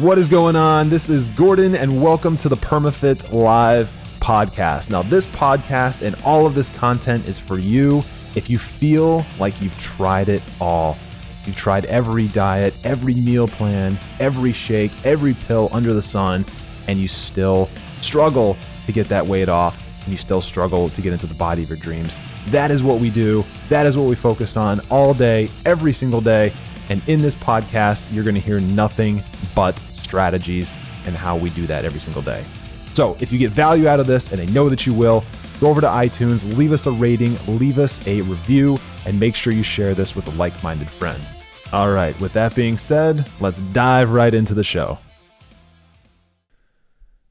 What is going on? This is Gordon, and welcome to the PermaFit Live podcast. Now, this podcast and all of this content is for you if you feel like you've tried it all. You've tried every diet, every meal plan, every shake, every pill under the sun, and you still struggle to get that weight off, and you still struggle to get into the body of your dreams. That is what we do. That is what we focus on all day, every single day. And in this podcast, you're going to hear nothing but strategies and how we do that every single day. So if you get value out of this, and I know that you will, go over to iTunes, leave us a rating, leave us a review, and make sure you share this with a like minded friend. All right, with that being said, let's dive right into the show.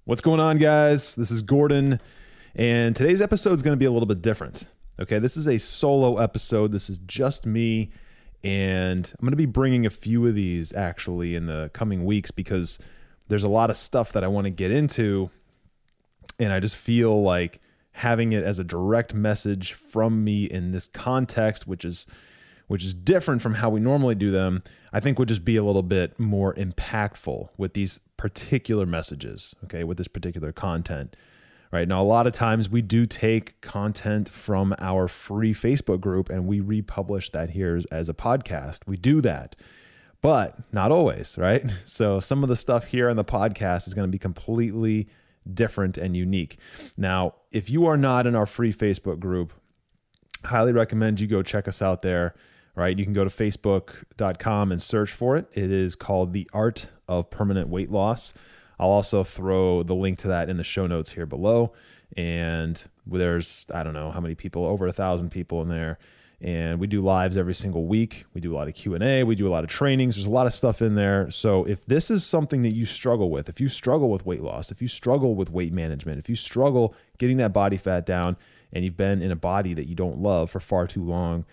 What's going on, guys? This is Gordon, and today's episode is going to be a little bit different. Okay, this is a solo episode. This is just me and I'm going to be bringing a few of these actually in the coming weeks because there's a lot of stuff that I want to get into. And I just feel like having it as a direct message from me in this context, which is which is different from how we normally do them, I think would just be a little bit more impactful with these particular messages, okay, with this particular content right? Now a lot of times we do take content from our free facebook group and we republish that here as a podcast. We do that but not always right? So some of the stuff here on the podcast is going to be completely different and unique. Now if you are not in our free facebook group highly recommend you go check us out there right? You can go to facebook.com and search for it. It is called the art of permanent weight loss I'll also throw the link to that in the show notes here below. And there's, I don't know how many people, over a thousand people in there. And we do lives every single week. We do a lot of Q&A, we do a lot of trainings. There's a lot of stuff in there. So if this is something that you struggle with, if you struggle with weight loss, if you struggle with weight management, if you struggle getting that body fat down and you've been in a body that you don't love for far too long,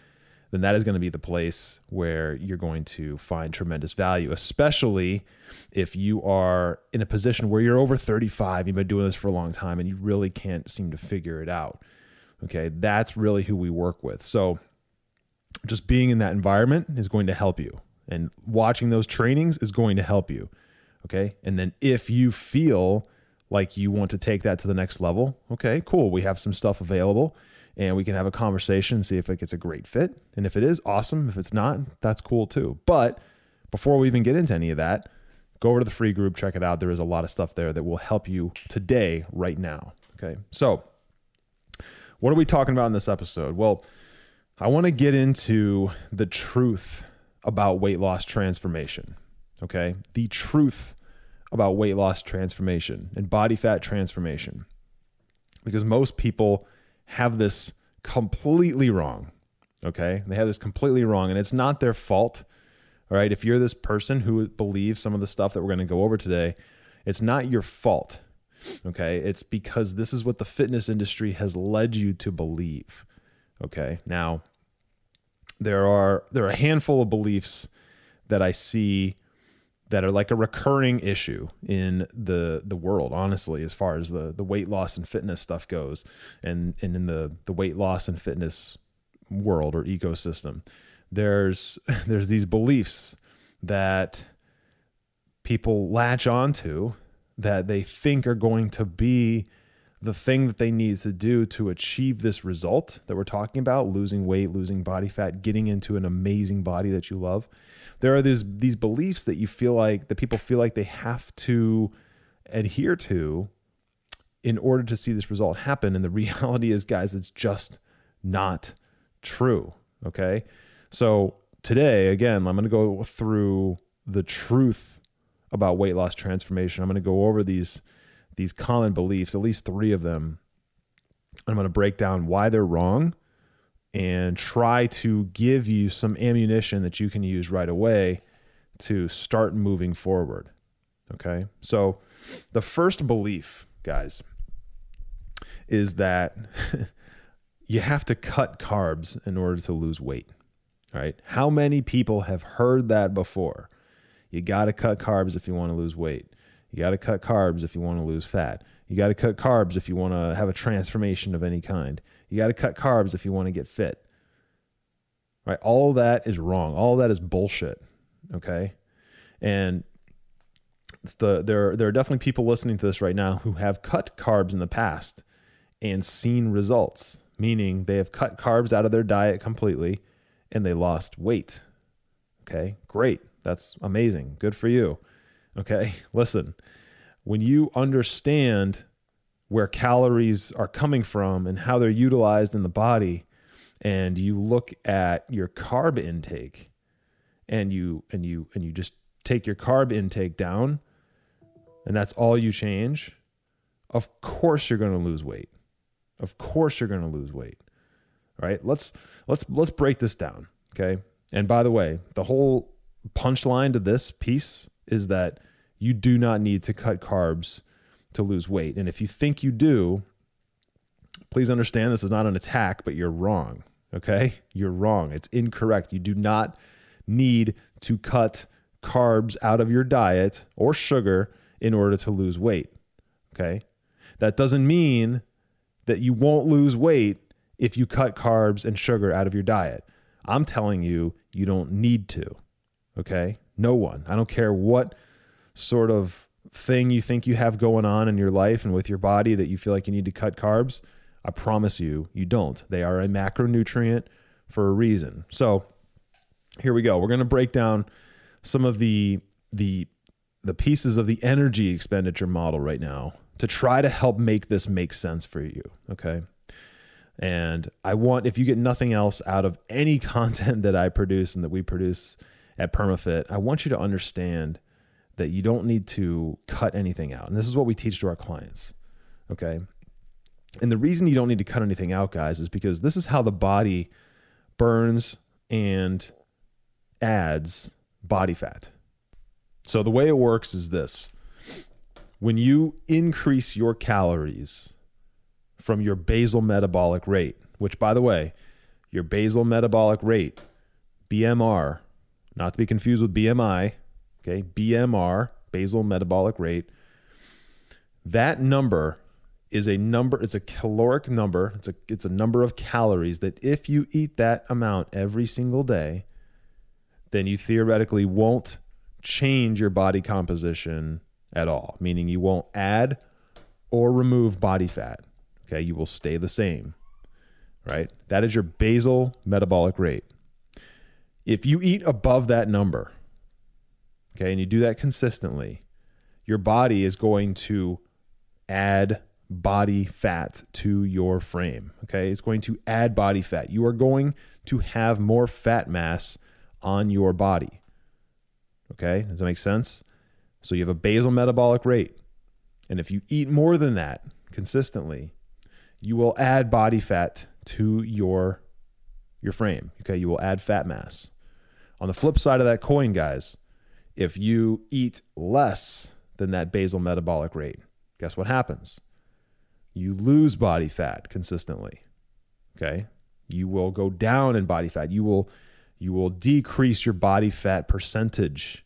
then that is going to be the place where you're going to find tremendous value, especially if you are in a position where you're over 35, you've been doing this for a long time, and you really can't seem to figure it out. Okay, that's really who we work with. So, just being in that environment is going to help you, and watching those trainings is going to help you. Okay, and then if you feel like you want to take that to the next level, okay, cool. We have some stuff available and we can have a conversation and see if it gets a great fit. And if it is, awesome. If it's not, that's cool too. But before we even get into any of that, go over to the free group, check it out. There is a lot of stuff there that will help you today, right now. Okay. So, what are we talking about in this episode? Well, I want to get into the truth about weight loss transformation. Okay. The truth about weight loss transformation and body fat transformation. Because most people have this completely wrong. Okay. They have this completely wrong, and it's not their fault. All right. If you're this person who believes some of the stuff that we're going to go over today, it's not your fault. Okay. It's because this is what the fitness industry has led you to believe. Okay. Now, there are there are a handful of beliefs that I see that are like a recurring issue in the the world honestly as far as the the weight loss and fitness stuff goes and and in the the weight loss and fitness world or ecosystem there's there's these beliefs that people latch onto that they think are going to be the thing that they need to do to achieve this result that we're talking about losing weight losing body fat getting into an amazing body that you love there are these these beliefs that you feel like that people feel like they have to adhere to in order to see this result happen. And the reality is guys it's just not true okay? So today again i'm going to go through the truth about weight loss transformation. I'm going to go over these these common beliefs at least 3 of them I'm going to break down why they're wrong and try to give you some ammunition that you can use right away to start moving forward. Okay. So, the first belief, guys, is that you have to cut carbs in order to lose weight. Right? How many people have heard that before? You got to cut carbs if you want to lose weight. You got to cut carbs if you want to lose fat. You got to cut carbs if you want to have a transformation of any kind. You got to cut carbs if you want to get fit. Right? All that is wrong. All that is bullshit. Okay? And the there there are definitely people listening to this right now who have cut carbs in the past and seen results, meaning they have cut carbs out of their diet completely and they lost weight. Okay? Great. That's amazing. Good for you. Okay? Listen. When you understand where calories are coming from and how they're utilized in the body and you look at your carb intake and you and you and you just take your carb intake down and that's all you change of course you're going to lose weight. Of course you're going to lose weight. Right? Let's let's let's break this down okay? And by the way the whole punchline to this piece is that you do not need to cut carbs to lose weight. And if you think you do, please understand this is not an attack, but you're wrong. Okay? You're wrong. It's incorrect. You do not need to cut carbs out of your diet or sugar in order to lose weight. Okay? That doesn't mean that you won't lose weight if you cut carbs and sugar out of your diet. I'm telling you, you don't need to. Okay? No one. I don't care what sort of thing you think you have going on in your life and with your body that you feel like you need to cut carbs, I promise you, you don't. They are a macronutrient for a reason. So here we go. We're going to break down some of the the the pieces of the energy expenditure model right now to try to help make this make sense for you. Okay. And I want, if you get nothing else out of any content that I produce and that we produce at PermaFit, I want you to understand that you don't need to cut anything out. And this is what we teach to our clients. Okay. And the reason you don't need to cut anything out, guys, is because this is how the body burns and adds body fat. So the way it works is this when you increase your calories from your basal metabolic rate, which, by the way, your basal metabolic rate, BMR, not to be confused with BMI, okay, BMR, basal metabolic rate, that number is a number, it's a caloric number, it's a it's a number of calories that if you eat that amount every single day, then you theoretically won't change your body composition at all, meaning you won't add or remove body fat. Okay, you will stay the same. Right? That is your basal metabolic rate. If you eat above that number, okay, and you do that consistently, your body is going to add body fat to your frame. Okay, it's going to add body fat. You are going to have more fat mass on your body. Okay, does that make sense? So you have a basal metabolic rate. And if you eat more than that consistently, you will add body fat to your your frame. Okay, you will add fat mass. On the flip side of that coin, guys, if you eat less than that basal metabolic rate, guess what happens? You lose body fat consistently. Okay? You will go down in body fat. You will you will decrease your body fat percentage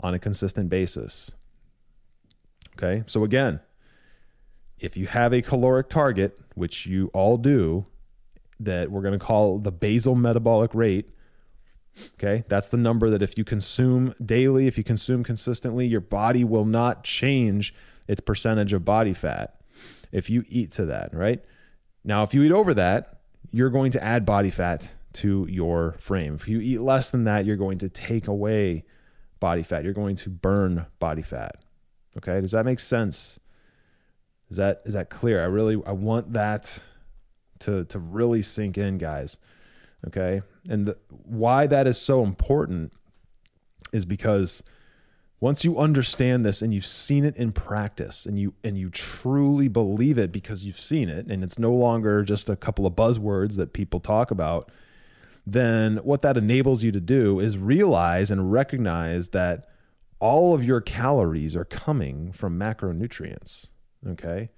on a consistent basis. Okay? So again, if you have a caloric target, which you all do, that we're going to call the basal metabolic rate, Okay. That's the number that if you consume daily, if you consume consistently, your body will not change its percentage of body fat if you eat to that, right? Now, if you eat over that, you're going to add body fat to your frame. If you eat less than that, you're going to take away body fat. You're going to burn body fat. Okay? Does that make sense? Is that is that clear? I really I want that to to really sink in, guys. Okay. And the, why that is so important is because once you understand this and you've seen it in practice and you and you truly believe it because you've seen it and it's no longer just a couple of buzzwords that people talk about then what that enables you to do is realize and recognize that all of your calories are coming from macronutrients okay?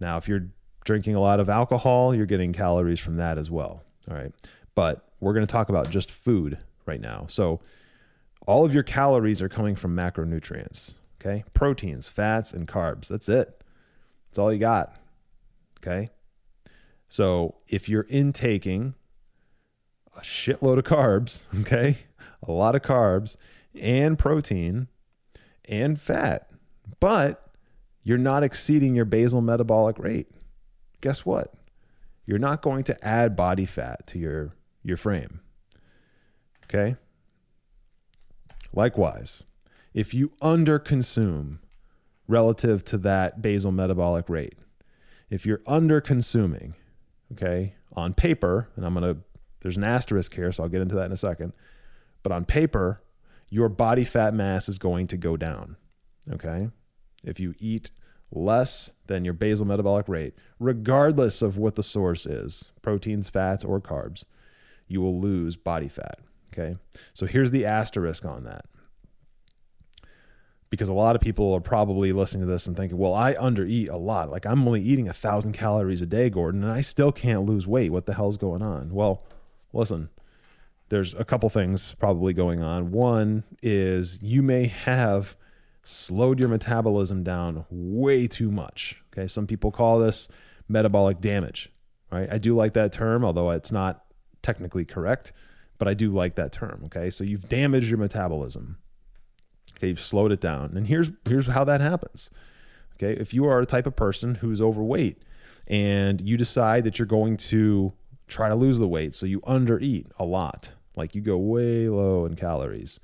Now if you're drinking a lot of alcohol you're getting calories from that as well all right but we're going to talk about just food right now so all of your calories are coming from macronutrients, okay? Proteins, fats, and carbs. That's it. That's all you got, okay? So if you're intaking a shitload of carbs, okay, a lot of carbs and protein and fat, but you're not exceeding your basal metabolic rate, guess what? You're not going to add body fat to your, your frame, okay? Likewise, if you underconsume relative to that basal metabolic rate, if you're under consuming, okay, on paper, and I'm going to, there's an asterisk here, so I'll get into that in a second, but on paper, your body fat mass is going to go down, okay? If you eat less than your basal metabolic rate, regardless of what the source is proteins, fats, or carbs you will lose body fat. Okay. So here's the asterisk on that. Because a lot of people are probably listening to this and thinking, well, I undereat a lot. Like I'm only eating a thousand calories a day, Gordon, and I still can't lose weight. What the hell's going on? Well, listen, there's a couple things probably going on. One is you may have slowed your metabolism down way too much. Okay. Some people call this metabolic damage, right? I do like that term, although it's not technically correct but I do like that term. Okay. So you've damaged your metabolism. Okay. You've slowed it down. And here's, here's how that happens. Okay. If you are a type of person who's overweight and you decide that you're going to try to lose the weight, so you undereat a lot, like you go way low in calories,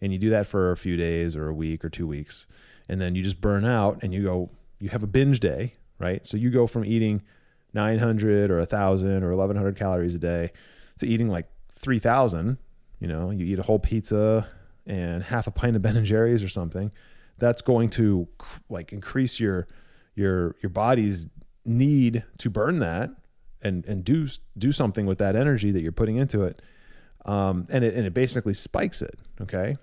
and you do that for a few days or a week or two weeks, and then you just burn out and you go, you have a binge day, right? So you go from eating 900 or 1,000 or 1,100 calories a day to eating like 3000 you know you eat a whole pizza and half a pint of ben and jerry's or something that's going to like increase your your your body's need to burn that and and do do something with that energy that you're putting into it. Um, and it and it basically spikes it okay?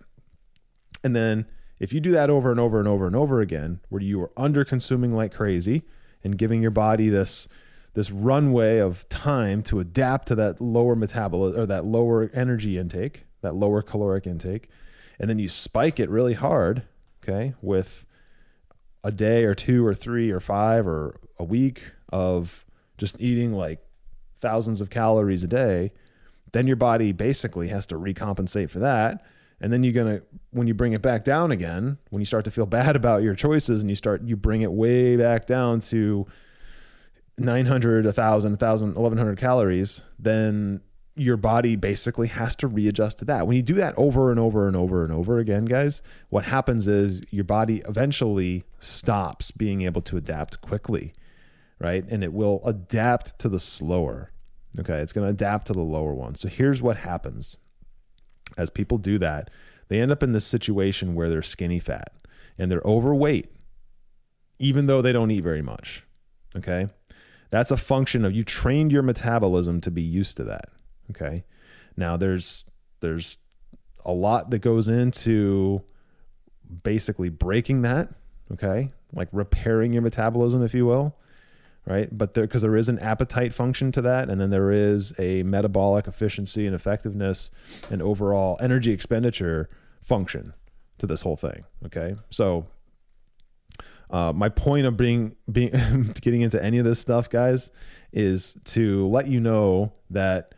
And then if you do that over and over and over and over again where you are under consuming like crazy and giving your body this this runway of time to adapt to that lower metabolism or that lower energy intake, that lower caloric intake, and then you spike it really hard, okay, with a day or two or three or five or a week of just eating like thousands of calories a day, then your body basically has to recompensate for that. And then you're going to, when you bring it back down again, when you start to feel bad about your choices and you start, you bring it way back down to 900, 1,000, 1,000, 1,100 calories, then your body basically has to readjust to that. When you do that over and over and over and over again, guys, what happens is your body eventually stops being able to adapt quickly, right? And it will adapt to the slower. Okay, it's going to adapt to the lower one. So here's what happens as people do that they end up in this situation where they're skinny fat and they're overweight, even though they don't eat very much. Okay. That's a function of you trained your metabolism to be used to that. Okay. Now there's there's a lot that goes into basically breaking that, okay? Like repairing your metabolism if you will, right? But there because there is an appetite function to that and then there is a metabolic efficiency and effectiveness and overall energy expenditure function to this whole thing, okay? So uh, my point of being being getting into any of this stuff, guys, is to let you know that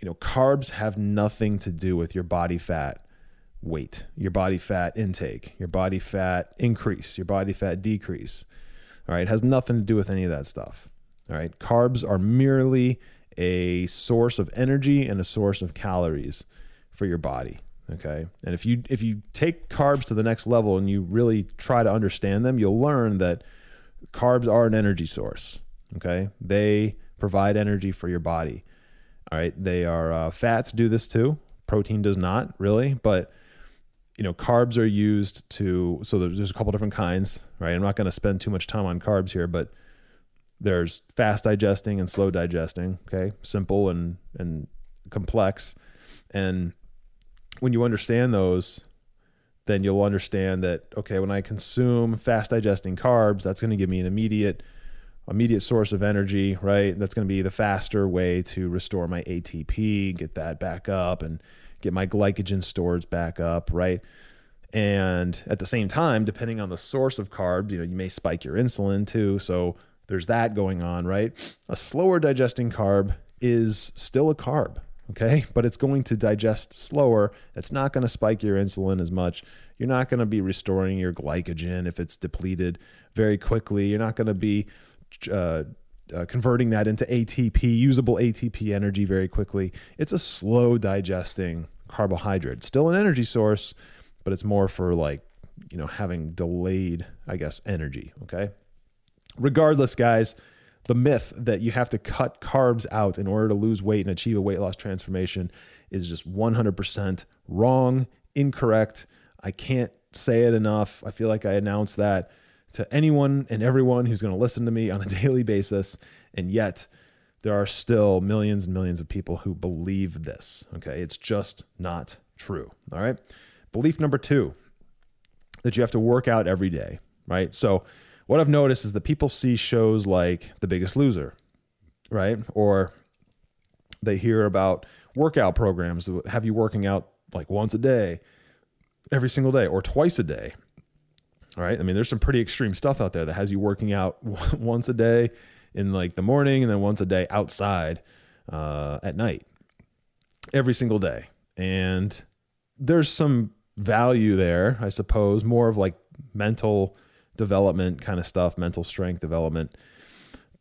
you know carbs have nothing to do with your body fat weight, your body fat intake, your body fat increase, your body fat decrease. All right, it has nothing to do with any of that stuff. All right, carbs are merely a source of energy and a source of calories for your body okay. And if you if you take carbs to the next level and you really try to understand them you'll learn that carbs are an energy source. Okay. They provide energy for your body. All right. They are uh, fats do this too. Protein does not really but you know, carbs are used to, so there's, there's a couple different kinds, right? I'm not going to spend too much time on carbs here, but there's fast digesting and slow digesting, okay? Simple and, and complex. And when you understand those, then you'll understand that, okay, when I consume fast digesting carbs, that's going to give me an immediate, immediate source of energy, right? That's going to be the faster way to restore my ATP, get that back up and, get my glycogen stores back up, right? And at the same time, depending on the source of carbs, you know, you may spike your insulin too. So there's that going on, right? A slower digesting carb is still a carb, okay? But it's going to digest slower. It's not going to spike your insulin as much. You're not going to be restoring your glycogen if it's depleted very quickly. You're not going to be uh, uh, converting that into ATP, usable ATP energy very quickly. It's a slow digesting carbohydrate. Still an energy source, but it's more for like, you know, having delayed, I guess, energy. Okay. Regardless, guys, the myth that you have to cut carbs out in order to lose weight and achieve a weight loss transformation is just 100% wrong, incorrect. I can't say it enough. I feel like I announced that to anyone and everyone who's going to listen to me on a daily basis. And yet, there are still millions and millions of people who believe this. Okay. It's just not true. All right. Belief number two that you have to work out every day. Right. So, what I've noticed is that people see shows like The Biggest Loser, right? Or they hear about workout programs that have you working out like once a day, every single day, or twice a day. All right. I mean, there's some pretty extreme stuff out there that has you working out once a day in like the morning and then once a day outside uh, at night every single day. And there's some value there, I suppose, more of like mental development kind of stuff, mental strength development.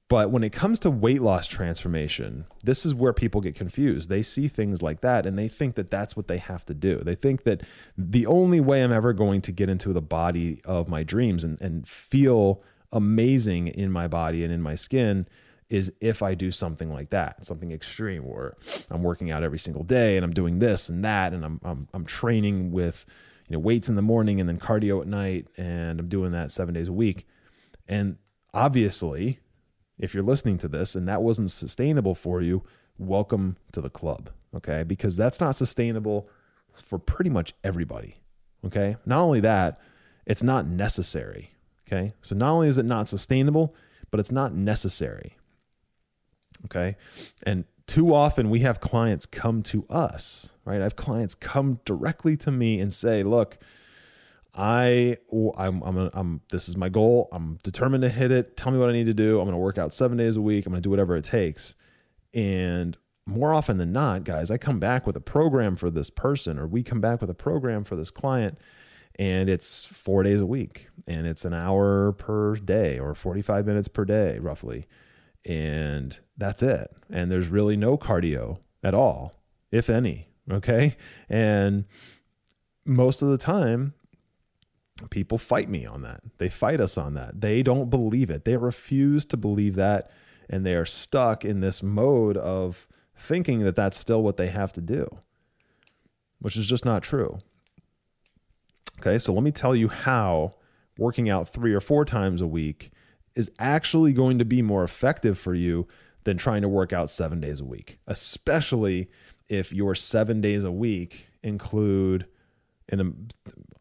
But when it comes to weight loss transformation, this is where people get confused. They see things like that and they think that that's what they have to do. They think that the only way I'm ever going to get into the body of my dreams and, and feel amazing in my body and in my skin is if I do something like that, something extreme where I'm working out every single day and I'm doing this and that and I'm I'm, I'm training with you know weights in the morning and then cardio at night and I'm doing that 7 days a week. And obviously, if you're listening to this and that wasn't sustainable for you, welcome to the club, okay? Because that's not sustainable for pretty much everybody, okay? Not only that, it's not necessary. Okay. So not only is it not sustainable, but it's not necessary. Okay. And too often we have clients come to us, right? I have clients come directly to me and say, look, I, I'm, I'm, I'm, this is my goal. I'm determined to hit it. Tell me what I need to do. I'm going to work out seven days a week. I'm going to do whatever it takes. And more often than not, guys, I come back with a program for this person, or we come back with a program for this client and it's four days a week and it's an hour per day or 45 minutes per day roughly and that's it. And there's really no cardio at all if any okay? And most of the time people fight me on that. They fight us on that. They don't believe it. They refuse to believe that and they are stuck in this mode of thinking that that's still what they have to do which is just not true. Okay, so let me tell you how working out three or four times a week is actually going to be more effective for you than trying to work out seven days a week, especially if your seven days a week include in a, um,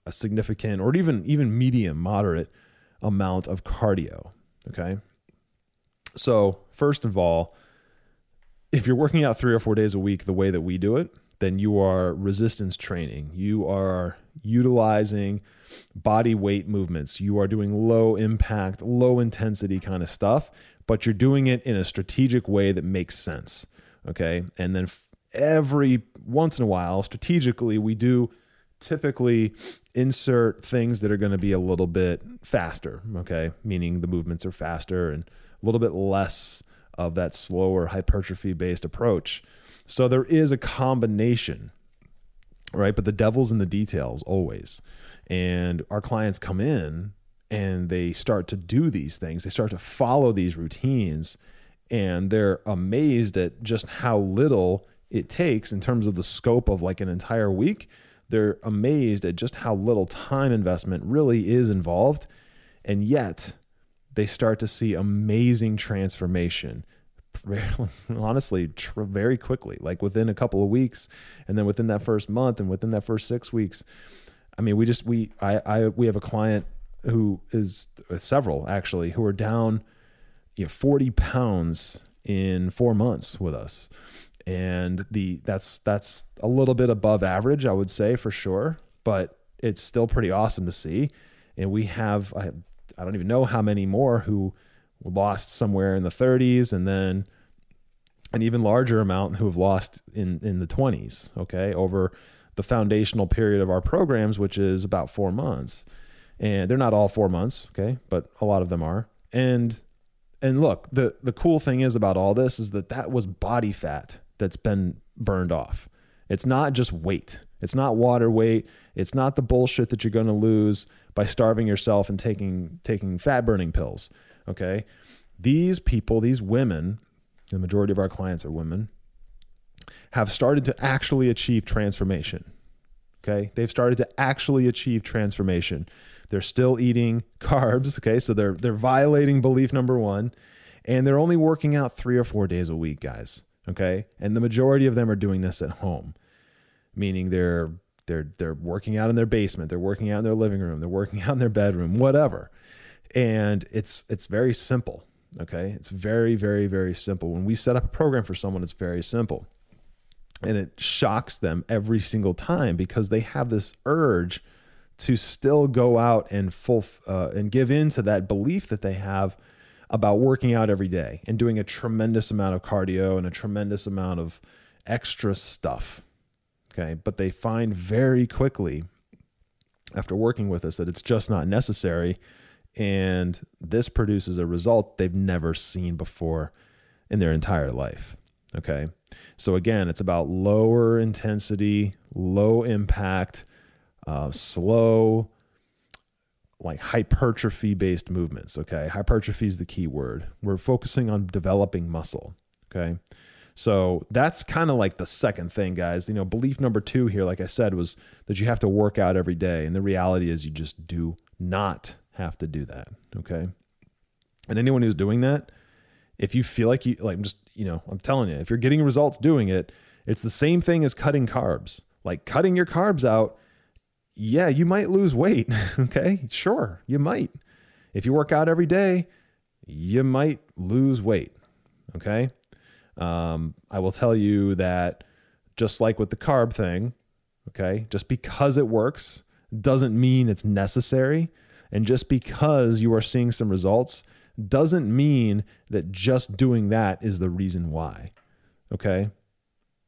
a significant or even even medium moderate amount of cardio. Okay. So, first of all, if you're working out three or four days a week the way that we do it, then you are resistance training. You are utilizing body weight movements. You are doing low impact, low intensity kind of stuff, but you're doing it in a strategic way that makes sense. Okay. And then every once in a while, strategically, we do typically insert things that are going to be a little bit faster. Okay. Meaning the movements are faster and a little bit less of that slower hypertrophy based approach. So there is a combination, right? But the devil's in the details always. And our clients come in and they start to do these things, they start to follow these routines, and they're amazed at just how little it takes in terms of the scope of like an entire week they're amazed at just how little time investment really is involved. And yet they start to see amazing transformation. honestly, tr- very quickly, like within a couple of weeks, and then within that first month, and within that first six weeks, I mean, we just we I I we have a client who is uh, several actually who are down, you know, forty pounds in four months with us, and the that's that's a little bit above average, I would say for sure, but it's still pretty awesome to see. And we have I I don't even know how many more who lost somewhere in the 30s, and then an even larger amount who have lost in in the 20s. Okay, over the foundational period of our programs, which is about four months. And they're not all four months, okay, but a lot of them are. And and look, the the cool thing is about all this is that that was body fat that's been burned off. It's not just weight. It's not water weight. It's not the bullshit that you're going to lose by starving yourself and taking taking fat burning pills. Okay? These people, these women, the majority of our clients are women, have started to actually achieve transformation. Okay? They've started to actually achieve transformation. They're still eating carbs, okay? So they're they're violating belief number 1 and they're only working out 3 or 4 days a week, guys. Okay? And the majority of them are doing this at home. Meaning they're they're they're working out in their basement, they're working out in their living room, they're working out in their bedroom, whatever. And it's it's very simple. Okay? It's very very very simple. When we set up a program for someone, it's very simple and it shocks them every single time because they have this urge to still go out and full uh, and give in to that belief that they have about working out every day and doing a tremendous amount of cardio and a tremendous amount of extra stuff okay but they find very quickly after working with us that it's just not necessary and this produces a result they've never seen before in their entire life okay so again, it's about lower intensity, low impact, uh, slow, like hypertrophy based movements. Okay. Hypertrophy is the key word. We're focusing on developing muscle. Okay. So that's kind of like the second thing, guys. You know, belief number two here, like I said, was that you have to work out every day. And the reality is you just do not have to do that. Okay. And anyone who's doing that, if you feel like you like I'm just you know I'm telling you if you're getting results doing it it's the same thing as cutting carbs like cutting your carbs out yeah you might lose weight okay sure you might if you work out every day you might lose weight okay um, I will tell you that just like with the carb thing okay just because it works doesn't mean it's necessary and just because you are seeing some results doesn't mean that just doing that is the reason why. Okay.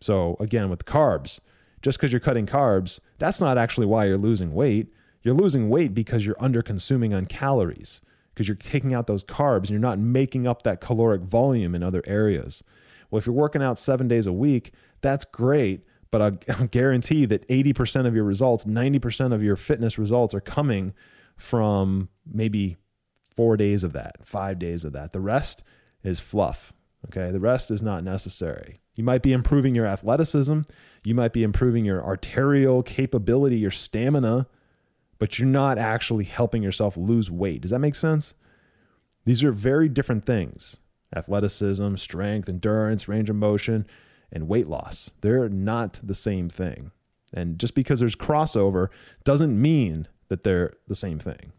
So again, with carbs, just because you're cutting carbs, that's not actually why you're losing weight. You're losing weight because you're under consuming on calories, because you're taking out those carbs and you're not making up that caloric volume in other areas. Well, if you're working out seven days a week, that's great. But I'll guarantee that 80% of your results, 90% of your fitness results are coming from maybe four days of that, five days of that. The rest is fluff. Okay. The rest is not necessary. You might be improving your athleticism. You might be improving your arterial capability, your stamina, but you're not actually helping yourself lose weight. Does that make sense? These are very different things athleticism, strength, endurance, range of motion, and weight loss. They're not the same thing. And just because there's crossover doesn't mean that they're the same thing.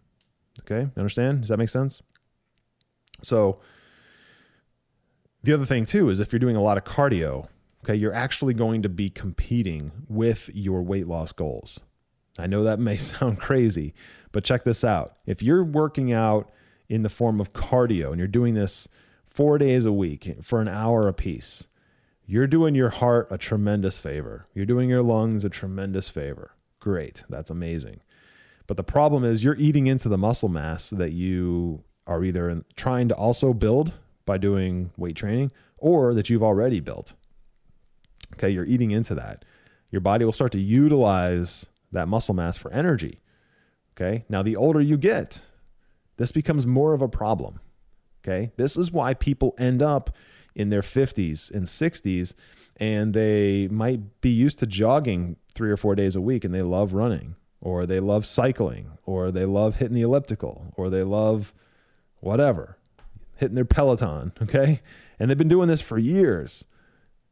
Okay, understand? Does that make sense? So, the other thing too is if you're doing a lot of cardio, okay, you're actually going to be competing with your weight loss goals. I know that may sound crazy, but check this out. If you're working out in the form of cardio and you're doing this four days a week for an hour a piece, you're doing your heart a tremendous favor. You're doing your lungs a tremendous favor. Great. That's amazing. But the problem is you're eating into the muscle mass that you are either trying to also build by doing weight training or that you've already built. Okay, you're eating into that. Your body will start to utilize that muscle mass for energy. Okay, now the older you get, this becomes more of a problem. Okay, this is why people end up in their 50s and 60s and they might be used to jogging three or four days a week and they love running or they love cycling or they love hitting the elliptical or they love whatever, hitting their Peloton, okay? And they've been doing this for years.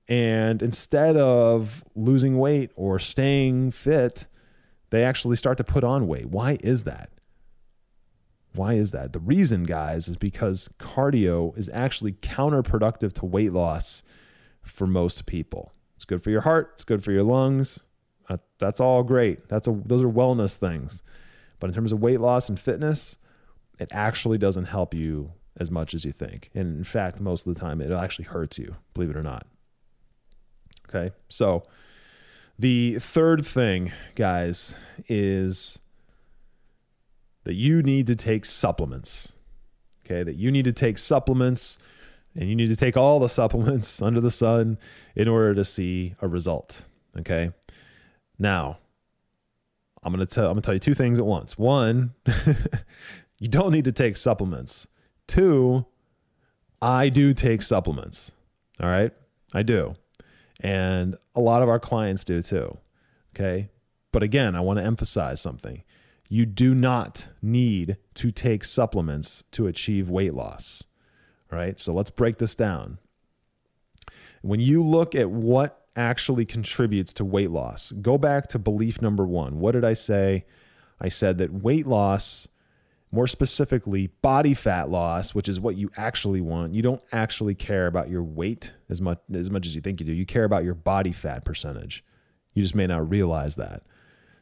And instead of losing weight or staying fit, they actually start to put on weight. Why is that? Why is that? The reason, guys, is because cardio is actually counterproductive to weight loss for most people. It's good for your heart, it's good for your lungs. That's all great. That's a those are wellness things. But in terms of weight loss and fitness, it actually doesn't help you as much as you think. And in fact, most of the time it actually hurts you, believe it or not. Okay? So, the third thing, guys, is that you need to take supplements. Okay, that you need to take supplements and you need to take all the supplements under the sun in order to see a result. Okay. Now, I'm gonna tell I'm gonna tell you two things at once. One, you don't need to take supplements. Two, I do take supplements. All right. I do. And a lot of our clients do too. Okay. But again, I want to emphasize something. You do not need to take supplements to achieve weight loss. All right. So let's break this down. When you look at what actually contributes to weight loss, go back to belief number one. What did I say? I said that weight loss, more specifically, body fat loss, which is what you actually want. You don't actually care about your weight as much as much as you think you do. You care about your body fat percentage. You just may not realize that.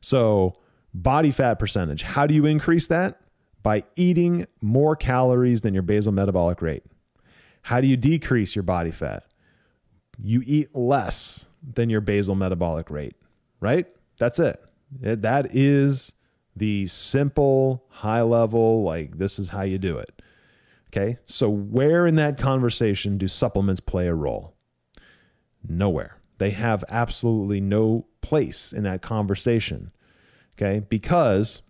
So, body fat percentage. How do you increase that? By eating more calories than your basal metabolic rate. How do you decrease your body fat? You eat less than your basal metabolic rate, right? That's it. That is the simple, high level, like this is how you do it. Okay. So, where in that conversation do supplements play a role? Nowhere. They have absolutely no place in that conversation. Okay. Because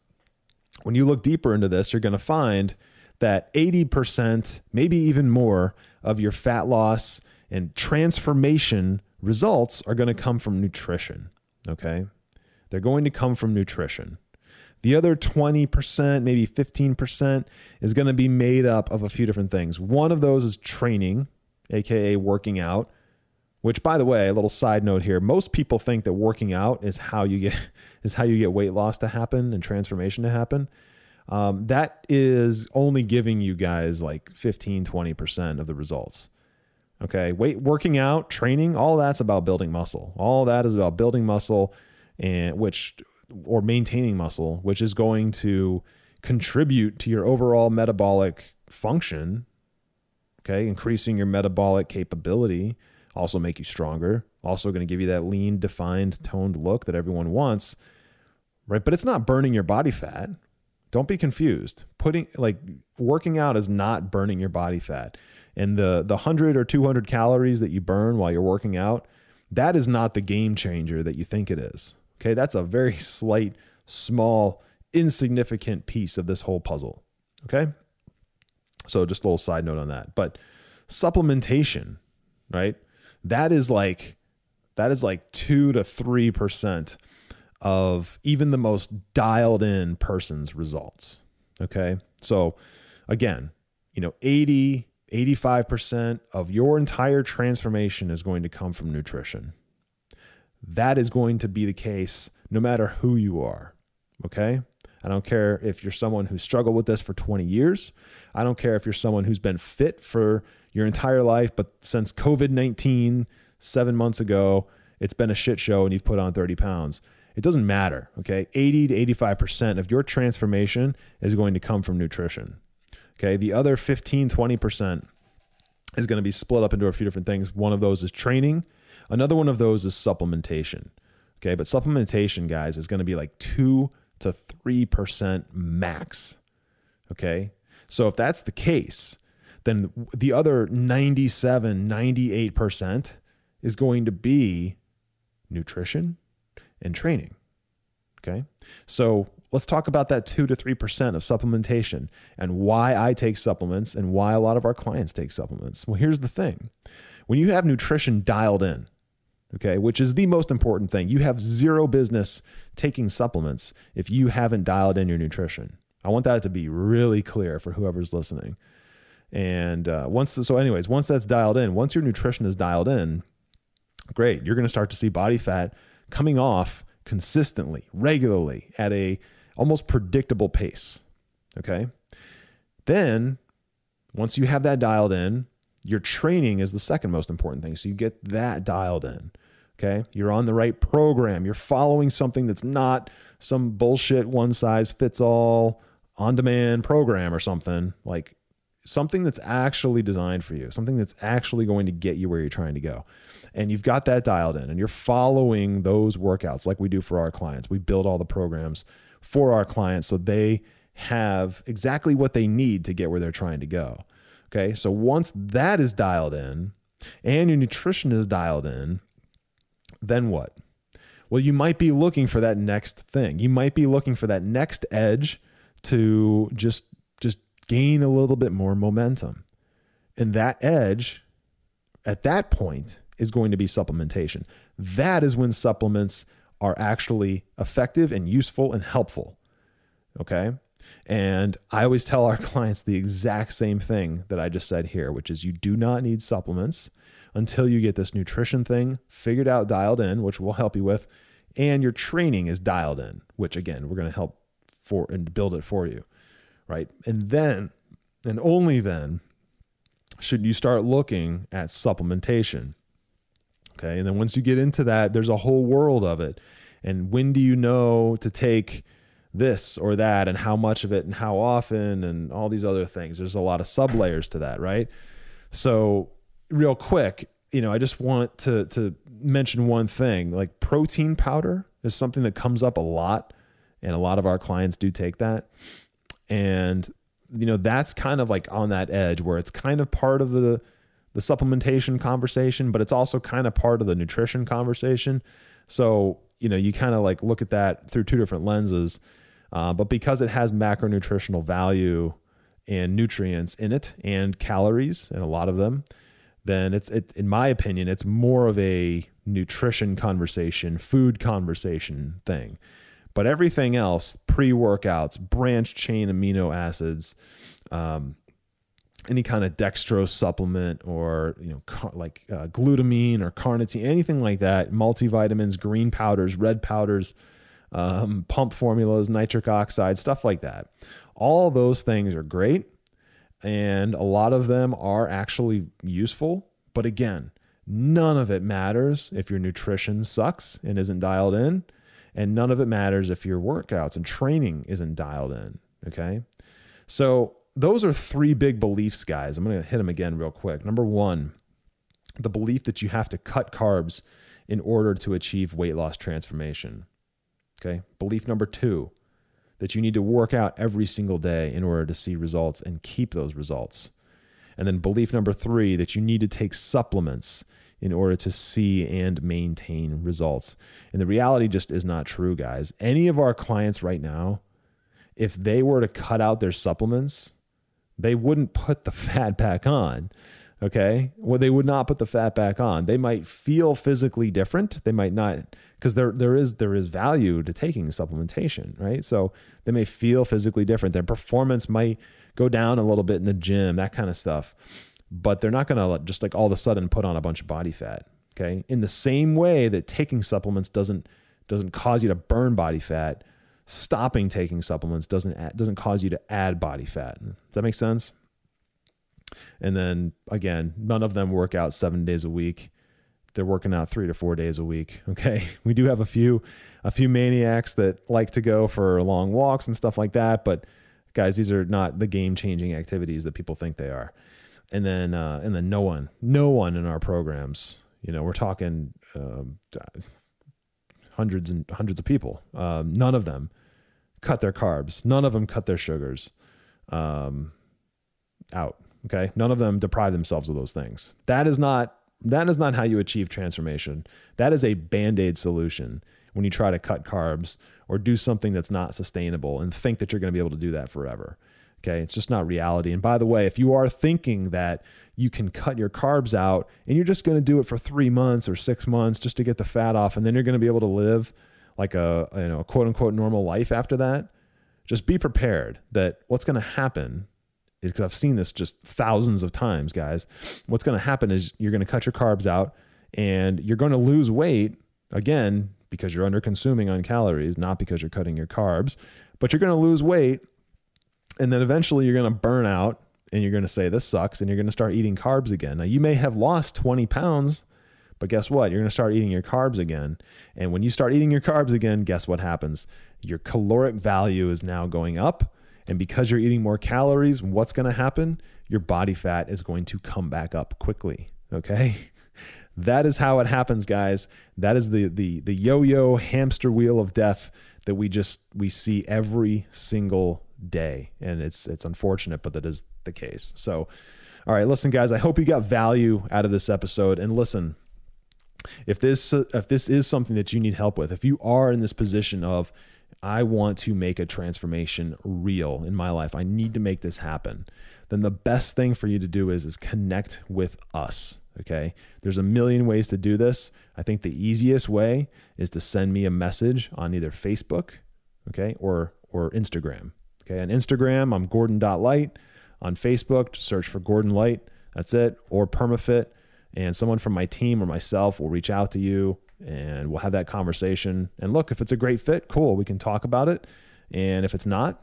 when you look deeper into this, you're going to find that 80%, maybe even more, of your fat loss and transformation results are going to come from nutrition. Okay. They're going to come from nutrition. The other 20%, maybe 15%, is going to be made up of a few different things. One of those is training, aka working out, which by the way, a little side note here, most people think that working out is how you get is how you get weight loss to happen and transformation to happen um, that is only giving you guys like 15, 20% of the results. Okay. Weight, working out, training, all that's about building muscle. All that is about building muscle and which, or maintaining muscle, which is going to contribute to your overall metabolic function. Okay. Increasing your metabolic capability, also make you stronger, also going to give you that lean, defined, toned look that everyone wants. Right. But it's not burning your body fat don't be confused. Putting like working out is not burning your body fat. And the the 100 or 200 calories that you burn while you're working out, that is not the game changer that you think it is. Okay? That's a very slight, small, insignificant piece of this whole puzzle. Okay? So just a little side note on that. But supplementation, right? That is like that is like 2 to 3% of even the most dialed in person's results. Okay. So again, you know, 80, 85% of your entire transformation is going to come from nutrition. That is going to be the case no matter who you are. Okay. I don't care if you're someone who struggled with this for 20 years. I don't care if you're someone who's been fit for your entire life, but since COVID 19, seven months ago, it's been a shit show and you've put on 30 pounds. It doesn't matter, okay? 80 to 85% of your transformation is going to come from nutrition. Okay? The other 15, 20% is going to be split up into a few different things. One of those is training, another one of those is supplementation. Okay? But supplementation, guys, is going to be like 2 to 3% max. Okay? So if that's the case, then the other 97, 98% is going to be nutrition and training. Okay. So let's talk about that 2 to 3% of supplementation and why I take supplements and why a lot of our clients take supplements. Well, here's the thing when you have nutrition dialed in, okay, which is the most important thing. You have zero business taking supplements if you haven't dialed in your nutrition. I want that to be really clear for whoever's listening. And uh, once, so, anyways, once that's dialed in, once your nutrition is dialed in, great, you're going to start to see body fat coming off consistently, regularly at a almost predictable pace. Okay. Then once you have that dialed in, your training is the second most important thing. So you get that dialed in. Okay. You're on the right program. You're following something that's not some bullshit one size fits all on demand program or something like something that's actually designed for you, something that's actually going to get you where you're trying to go. And you've got that dialed in and you're following those workouts like we do for our clients. We build all the programs for our clients so they have exactly what they need to get where they're trying to go. Okay. So once that is dialed in and your nutrition is dialed in, then what? Well, you might be looking for that next thing. You might be looking for that next edge to just just gain a little bit more momentum. And that edge at that point is going to be supplementation. That is when supplements are actually effective and useful and helpful. Okay? And I always tell our clients the exact same thing that I just said here, which is you do not need supplements until you get this nutrition thing figured out, dialed in, which we'll help you with, and your training is dialed in, which again, we're going to help for and build it for you. Right. And then, and only then, should you start looking at supplementation. Okay. And then once you get into that, there's a whole world of it. And when do you know to take this or that and how much of it and how often and all these other things. There's a lot of sub layers to that, right? So, real quick, you know, I just want to to mention one thing. Like protein powder is something that comes up a lot and a lot of our clients do take that. And you know, that's kind of like on that edge where it's kind of part of the the supplementation conversation, but it's also kind of part of the nutrition conversation. So, you know, you kind of like look at that through two different lenses. Uh, but because it has macronutritional value and nutrients in it and calories and a lot of them, then it's it, in my opinion, it's more of a nutrition conversation, food conversation thing. But everything else, pre-workouts, branch chain amino acids, um, any kind of dextrose supplement or you know car- like uh, glutamine or carnitine, anything like that, multivitamins, green powders, red powders, um, pump formulas, nitric oxide, stuff like that. All those things are great. And a lot of them are actually useful. But again, none of it matters if your nutrition sucks and isn't dialed in. And none of it matters if your workouts and training isn't dialed in. Okay. So those are three big beliefs, guys. I'm going to hit them again real quick. Number one, the belief that you have to cut carbs in order to achieve weight loss transformation. Okay. Belief number two that you need to work out every single day in order to see results and keep those results. And then belief number three that you need to take supplements in order to see and maintain results. And the reality just is not true, guys. Any of our clients right now, if they were to cut out their supplements, they wouldn't put the fat back on. Okay. Well, they would not put the fat back on. They might feel physically different. They might not, because there there is there is value to taking supplementation, right? So they may feel physically different. Their performance might go down a little bit in the gym, that kind of stuff. But they're not gonna just like all of a sudden put on a bunch of body fat. Okay. In the same way that taking supplements doesn't doesn't cause you to burn body fat, stopping taking supplements doesn't doesn't cause you to add body fat. Does that make sense? And then again, none of them work out seven days a week. They're working out three to four days a week. Okay. We do have a few, a few maniacs that like to go for long walks and stuff like that. But guys, these are not the game changing activities that people think they are. And then, uh, and then no one, no one in our programs, you know, we're talking um, hundreds and hundreds of people. Um, none of them cut their carbs. None of them cut their sugars um, out. Okay. None of them deprive themselves of those things. That is not that is not how you achieve transformation. That is a band-aid solution when you try to cut carbs or do something that's not sustainable and think that you're going to be able to do that forever. Okay. It's just not reality. And by the way, if you are thinking that you can cut your carbs out and you're just going to do it for three months or six months just to get the fat off, and then you're going to be able to live like a, you know, a quote unquote normal life after that, just be prepared that what's going to happen is because I've seen this just thousands of times, guys. What's going to happen is you're going to cut your carbs out and you're going to lose weight again because you're under consuming on calories, not because you're cutting your carbs, but you're going to lose weight and then eventually you're going to burn out and you're going to say, This sucks. And you're going to start eating carbs again. Now, you may have lost 20 pounds, but guess what? You're going to start eating your carbs again. And when you start eating your carbs again, guess what happens? Your caloric value is now going up. And because you're eating more calories, what's going to happen? Your body fat is going to come back up quickly. Okay. That is how it happens, guys. That is the the the yo-yo hamster wheel of death that we just we see every single day and it's it's unfortunate but that is the case. So all right listen guys i hope you got value out of this episode. And listen if this if this is something that you need help with if you are in this position of i want to make a transformation real in my life i need to make this happen then the best thing for you to do is is connect with us okay? There's a million ways to do this. I think the easiest way is to send me a message on either facebook okay or or instagram Okay, on Instagram, I'm gordon.light. On Facebook, just search for Gordon Light. That's it. Or PermaFit. And someone from my team or myself will reach out to you and we'll have that conversation. And look, if it's a great fit, cool, we can talk about it. And if it's not,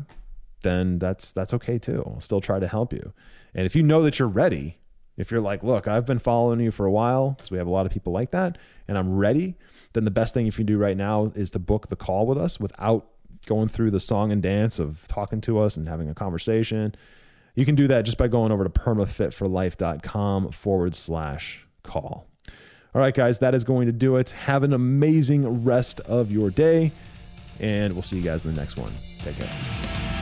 then that's that's okay too. I'll still try to help you. And if you know that you're ready, if you're like, look, I've been following you for a while, because we have a lot of people like that, and I'm ready, then the best thing you can do right now is to book the call with us without going through the song and dance of talking to us and having a conversation. You can do that just by going over to permafitforlife.com forward slash call. All right, guys, that is going to do it. Have an amazing rest of your day, and we'll see you guys in the next one. Take care.